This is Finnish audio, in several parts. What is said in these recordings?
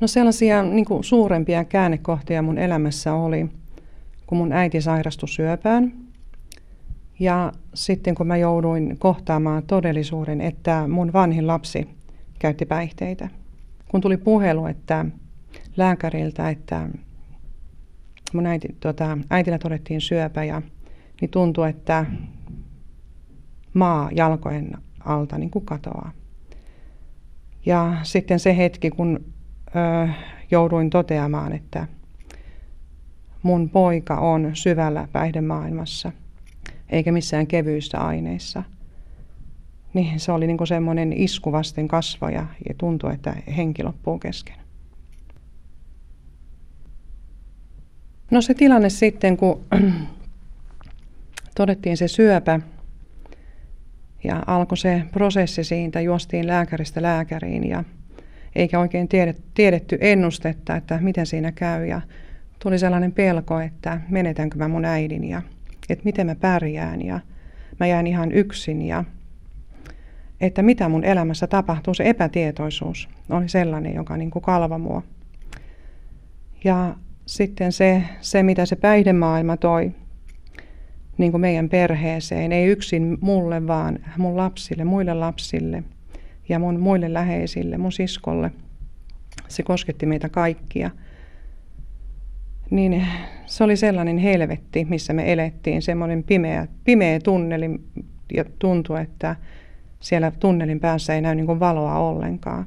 No sellaisia niin kuin suurempia käännekohtia mun elämässä oli, kun mun äiti sairastui syöpään. Ja sitten kun mä jouduin kohtaamaan todellisuuden, että mun vanhin lapsi käytti päihteitä. Kun tuli puhelu että lääkäriltä, että mun äiti, tuota, äitillä todettiin syöpä ja niin tuntui, että maa jalkojen alta niin kuin katoaa. Ja sitten se hetki, kun jouduin toteamaan, että mun poika on syvällä päihdemaailmassa, eikä missään kevyissä aineissa, niin se oli niin semmoinen isku vasten kasvoja ja tuntui, että henki loppuu kesken. No se tilanne sitten, kun todettiin se syöpä ja alkoi se prosessi siitä, juostiin lääkäristä lääkäriin ja eikä oikein tiedetty ennustetta, että miten siinä käy. Ja tuli sellainen pelko, että menetänkö mä mun äidin ja että miten mä pärjään. Ja mä jään ihan yksin ja että mitä mun elämässä tapahtuu, se epätietoisuus oli sellainen, joka niin kuin kalva mua. Ja sitten se, se, mitä se päihdemaailma toi niin kuin meidän perheeseen, ei yksin mulle, vaan mun lapsille, muille lapsille ja mun muille läheisille, mun siskolle. Se kosketti meitä kaikkia. Niin se oli sellainen helvetti, missä me elettiin, semmoinen pimeä, pimeä tunneli ja tuntui, että siellä tunnelin päässä ei näy niin valoa ollenkaan.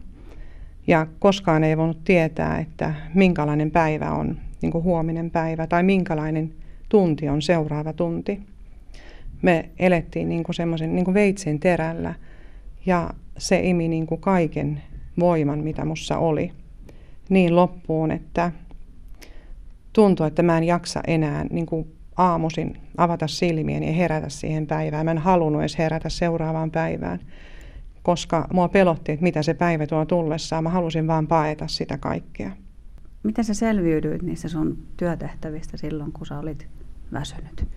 Ja koskaan ei voinut tietää, että minkälainen päivä on niin huominen päivä tai minkälainen tunti on seuraava tunti. Me elettiin niin semmoisen niin veitsen terällä ja se imi niin kuin kaiken voiman, mitä mussa oli, niin loppuun, että tuntui, että mä en jaksa enää niin kuin aamuisin avata silmiäni ja herätä siihen päivään. Mä en halunnut edes herätä seuraavaan päivään, koska mua pelotti, että mitä se päivä tuo tullessaan. Mä halusin vaan paeta sitä kaikkea. Miten sä selviydyit niistä sun työtehtävistä silloin, kun sä olit väsynyt?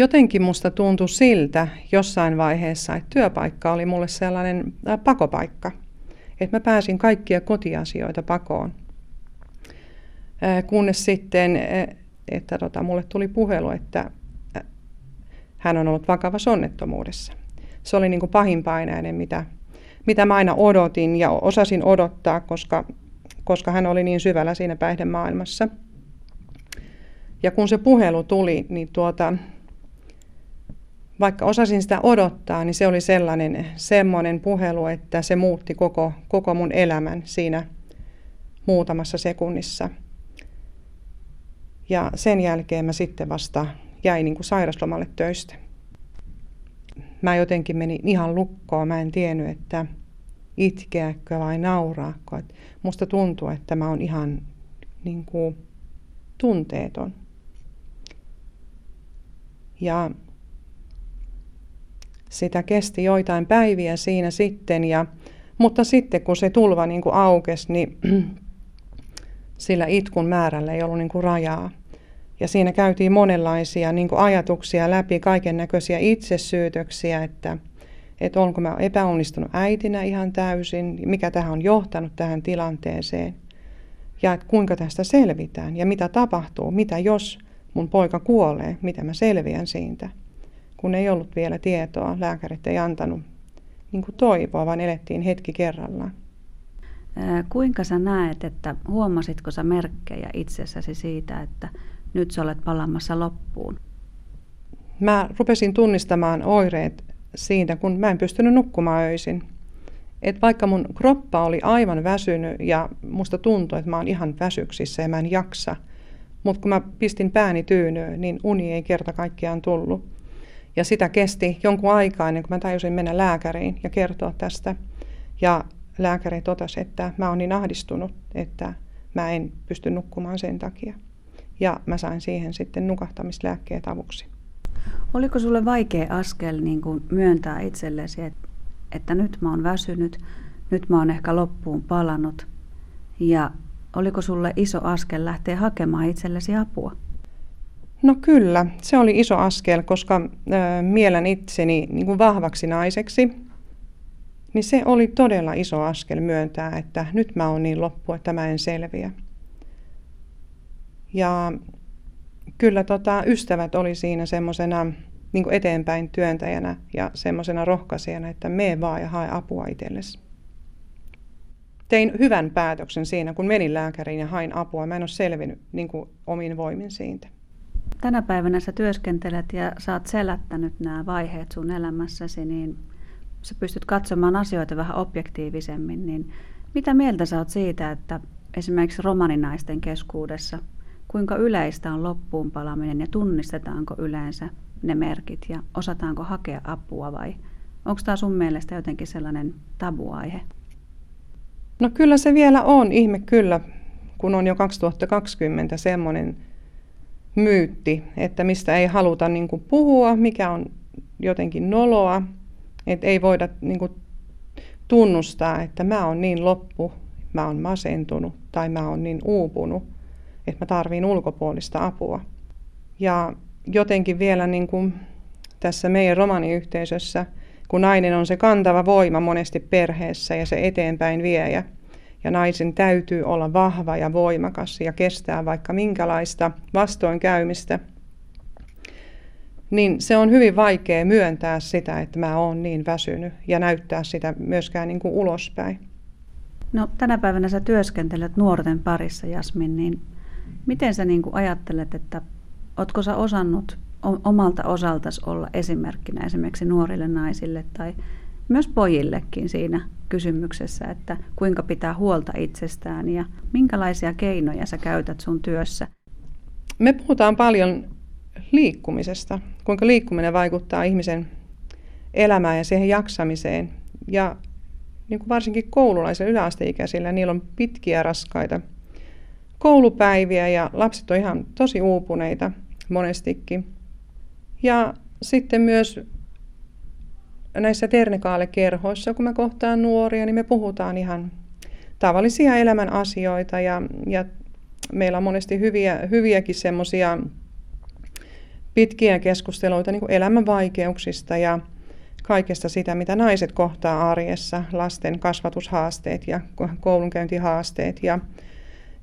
Jotenkin musta tuntui siltä jossain vaiheessa, että työpaikka oli mulle sellainen äh, pakopaikka. Että mä pääsin kaikkia kotiasioita pakoon. Äh, kunnes sitten, äh, että tota, mulle tuli puhelu, että hän on ollut vakavassa onnettomuudessa. Se oli niin kuin pahinpainainen, mitä, mitä mä aina odotin ja osasin odottaa, koska koska hän oli niin syvällä siinä päihdemaailmassa. Ja kun se puhelu tuli, niin tuota, vaikka osasin sitä odottaa, niin se oli sellainen semmoinen puhelu, että se muutti koko, koko mun elämän siinä muutamassa sekunnissa. Ja sen jälkeen mä sitten vasta jäin niin kuin sairaslomalle töistä. Mä jotenkin menin ihan lukkoon, mä en tiennyt, että itkeäkö vai nauraako. Et musta tuntuu, että mä oon ihan niin kuin, tunteeton. Ja sitä kesti joitain päiviä siinä sitten, ja, mutta sitten kun se tulva niin kuin aukesi, niin sillä itkun määrällä ei ollut niin kuin rajaa. Ja siinä käytiin monenlaisia niin kuin ajatuksia läpi, kaiken näköisiä itsesyytöksiä, että – että onko mä epäonnistunut äitinä ihan täysin, mikä tähän on johtanut tähän tilanteeseen ja että kuinka tästä selvitään ja mitä tapahtuu, mitä jos mun poika kuolee, mitä mä selviän siitä. Kun ei ollut vielä tietoa, lääkärit ei antanut niin kuin toivoa, vaan elettiin hetki kerrallaan. Kuinka sä näet, että huomasitko sä merkkejä itsessäsi siitä, että nyt sä olet palaamassa loppuun? Mä rupesin tunnistamaan oireet siitä, kun mä en pystynyt nukkumaan öisin. Et vaikka mun kroppa oli aivan väsynyt ja musta tuntui, että mä oon ihan väsyksissä ja mä en jaksa, mutta kun mä pistin pääni tyynyyn, niin uni ei kerta kaikkiaan tullut. Ja sitä kesti jonkun aikaa ennen kuin mä tajusin mennä lääkäriin ja kertoa tästä. Ja lääkäri totesi, että mä oon niin ahdistunut, että mä en pysty nukkumaan sen takia. Ja mä sain siihen sitten nukahtamislääkkeet avuksi. Oliko sulle vaikea askel niin kuin myöntää itsellesi, että, että nyt mä oon väsynyt, nyt mä oon ehkä loppuun palannut ja oliko sulle iso askel lähteä hakemaan itsellesi apua? No kyllä, se oli iso askel, koska äh, mielen itseni niin kuin vahvaksi naiseksi. Niin se oli todella iso askel myöntää, että nyt mä oon niin loppu, että mä en selviä. Ja kyllä tota, ystävät oli siinä semmoisena niin eteenpäin työntäjänä ja semmoisena rohkaisijana, että mene vaan ja hae apua itsellesi. Tein hyvän päätöksen siinä, kun menin lääkäriin ja hain apua. Mä en ole selvinnyt niin omin voimin siitä. Tänä päivänä sä työskentelet ja sä oot selättänyt nämä vaiheet sun elämässäsi, niin sä pystyt katsomaan asioita vähän objektiivisemmin. Niin mitä mieltä sä oot siitä, että esimerkiksi romaninaisten keskuudessa, kuinka yleistä on loppuun palaminen ja tunnistetaanko yleensä ne merkit ja osataanko hakea apua vai onko tämä sun mielestä jotenkin sellainen tabuaihe? No kyllä se vielä on, ihme kyllä, kun on jo 2020 semmoinen myytti, että mistä ei haluta niin kuin puhua, mikä on jotenkin noloa, että ei voida niin kuin tunnustaa, että mä oon niin loppu, mä oon masentunut tai mä oon niin uupunut, että mä tarviin ulkopuolista apua. Ja jotenkin vielä niin kuin tässä meidän romaniyhteisössä, kun nainen on se kantava voima monesti perheessä ja se eteenpäin viejä, ja naisen täytyy olla vahva ja voimakas ja kestää vaikka minkälaista vastoinkäymistä, niin se on hyvin vaikea myöntää sitä, että mä oon niin väsynyt ja näyttää sitä myöskään niin kuin ulospäin. No tänä päivänä sä työskentelet nuorten parissa, Jasmin, niin miten sä niin kuin ajattelet, että Oletko sä osannut omalta osaltas olla esimerkkinä esimerkiksi nuorille naisille tai myös pojillekin siinä kysymyksessä, että kuinka pitää huolta itsestään ja minkälaisia keinoja sä käytät sun työssä? Me puhutaan paljon liikkumisesta, kuinka liikkuminen vaikuttaa ihmisen elämään ja siihen jaksamiseen. Ja niin kuin varsinkin koululaisilla yläasteikäisillä, niillä on pitkiä raskaita koulupäiviä ja lapset on ihan tosi uupuneita monestikin. Ja sitten myös näissä ternikaalekerhoissa, kun mä kohtaan nuoria, niin me puhutaan ihan tavallisia elämän asioita ja, ja meillä on monesti hyviä, hyviäkin semmoisia pitkiä keskusteluita niin kuin elämän vaikeuksista ja kaikesta sitä, mitä naiset kohtaa arjessa, lasten kasvatushaasteet ja koulunkäyntihaasteet ja,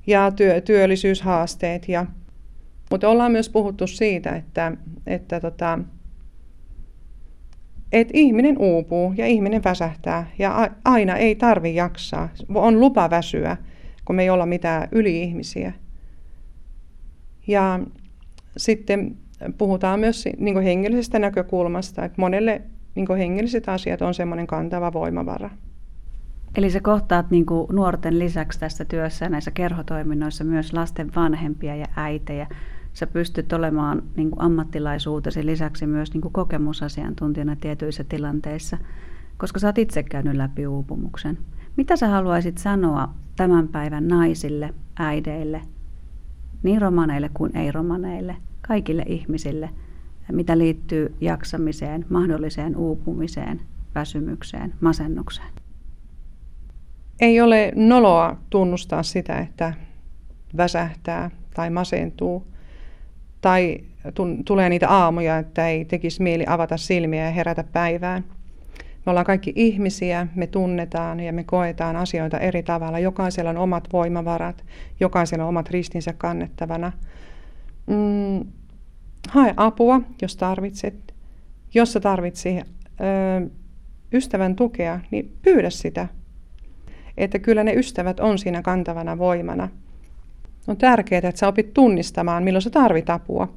ja työ, työllisyyshaasteet ja mutta ollaan myös puhuttu siitä, että, että tota, et ihminen uupuu ja ihminen väsähtää ja aina ei tarvi jaksaa. On lupa väsyä, kun me ei olla mitään yli-ihmisiä. Ja sitten puhutaan myös niin hengellisestä näkökulmasta, että monelle niin hengelliset asiat on semmoinen kantava voimavara. Eli se kohtaat niin nuorten lisäksi tässä työssä näissä kerhotoiminnoissa myös lasten vanhempia ja äitejä sä pystyt olemaan niin kuin ammattilaisuutesi lisäksi myös niin kuin kokemusasiantuntijana tietyissä tilanteissa, koska sä oot itse käynyt läpi uupumuksen. Mitä sä haluaisit sanoa tämän päivän naisille, äideille, niin romaneille kuin ei-romaneille, kaikille ihmisille, mitä liittyy jaksamiseen, mahdolliseen uupumiseen, väsymykseen, masennukseen? Ei ole noloa tunnustaa sitä, että väsähtää tai masentuu – tai tulee niitä aamuja, että ei tekisi mieli avata silmiä ja herätä päivään. Me ollaan kaikki ihmisiä, me tunnetaan ja me koetaan asioita eri tavalla. Jokaisella on omat voimavarat, jokaisella on omat ristinsä kannettavana. Mm, hae apua, jos tarvitset. Jos sä tarvitset ö, ystävän tukea, niin pyydä sitä. Että kyllä ne ystävät on siinä kantavana voimana – on tärkeää, että sä opit tunnistamaan, milloin sä tarvit apua.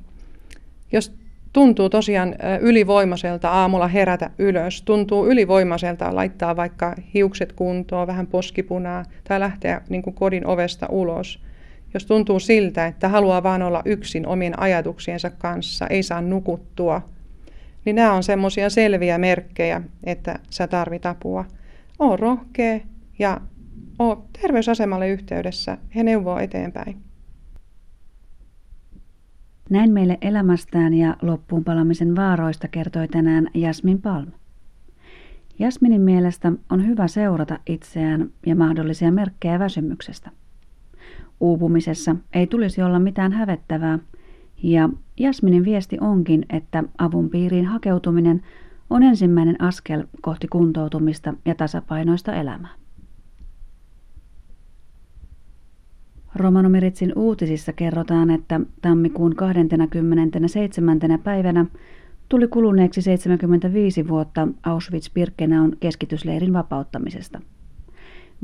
Jos tuntuu tosiaan ylivoimaiselta aamulla herätä ylös, tuntuu ylivoimaiselta laittaa vaikka hiukset kuntoon, vähän poskipunaa tai lähteä niin kuin kodin ovesta ulos. Jos tuntuu siltä, että haluaa vaan olla yksin omien ajatuksiensa kanssa, ei saa nukuttua, niin nämä on semmoisia selviä merkkejä, että sä tarvit apua. Oo rohkea ja ole terveysasemalle yhteydessä. He neuvoo eteenpäin. Näin meille elämästään ja loppuun palamisen vaaroista kertoi tänään Jasmin Palm. Jasminin mielestä on hyvä seurata itseään ja mahdollisia merkkejä väsymyksestä. Uupumisessa ei tulisi olla mitään hävettävää, ja Jasminin viesti onkin, että avun piiriin hakeutuminen on ensimmäinen askel kohti kuntoutumista ja tasapainoista elämää. Romanomiritsin uutisissa kerrotaan, että tammikuun 27. päivänä tuli kuluneeksi 75 vuotta Auschwitz-Birkenaun keskitysleirin vapauttamisesta.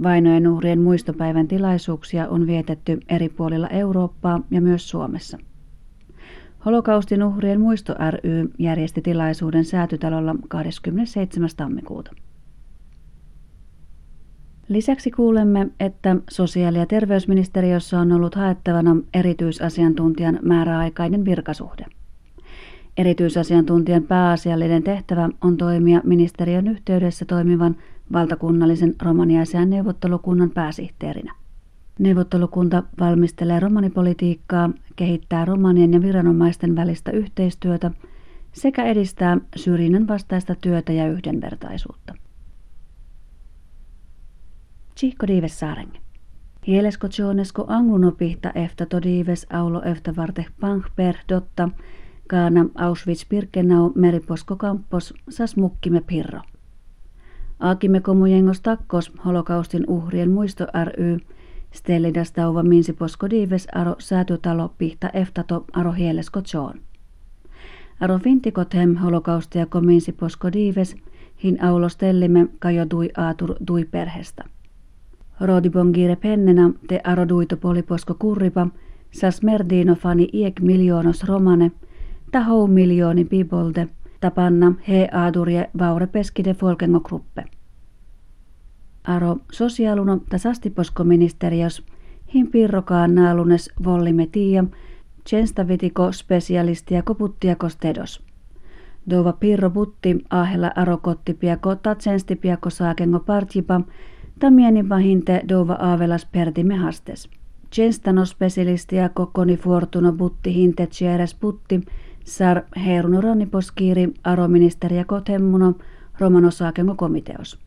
Vainojen uhrien muistopäivän tilaisuuksia on vietetty eri puolilla Eurooppaa ja myös Suomessa. Holokaustin uhrien muisto ry järjesti tilaisuuden säätytalolla 27. tammikuuta. Lisäksi kuulemme, että sosiaali- ja terveysministeriössä on ollut haettavana erityisasiantuntijan määräaikainen virkasuhde. Erityisasiantuntijan pääasiallinen tehtävä on toimia ministeriön yhteydessä toimivan valtakunnallisen romaniasian neuvottelukunnan pääsihteerinä. Neuvottelukunta valmistelee romanipolitiikkaa, kehittää romanien ja viranomaisten välistä yhteistyötä sekä edistää syrjinnän vastaista työtä ja yhdenvertaisuutta. Chico dives saarenge. Hielesko tjoonesko anglunopihta efta todives aulo efta varte pang per dotta, kaana Auschwitz-Birkenau meriposko kampos sas mukkime pirro. Aakime komujengos takkos holokaustin uhrien muisto ry, stellidas tauva minsiposko dives aro säätytalo pihta eftato aro hielesko tjoon. Aro fintikothem holokaustia kominsiposko dives, hin aulo stellime kajo dui aatur dui perhestä. Rodibongire pennena te aroduito poliposko kurripa, sas merdino fani iek miljoonos romane, tahou miljooni pibolde, tapanna he aadurie vaure peskide folkengo gruppe. Aro sosiaaluno hin pirrokaan naalunes vollime tiia, vitiko specialistia koputtia kostedos. Dova pirro butti ahella arokotti piako tatsensti piako saakengo partjipa, Tamieni vahinte dova aavelas pertime hastes. Genstano specialistia kokoni fortuno butti hinte tjeres butti, sar heruno ranniposkiiri aroministeriä kotemmuno romanosaakengo komiteos.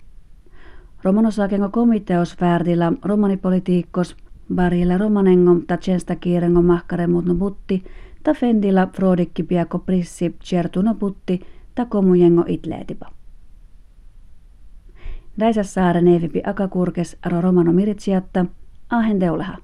Romanosaakengo komiteos värdillä romanipolitiikkos, barilla romanengo ta tjensta kiirengo mahkaremutno butti, ta fendillä frodikki piako prissi tjertuno butti, ta komujengo itleetipa. Daisas saare neivipi akakurkes aro romano miritsiatta, ahen teuleha.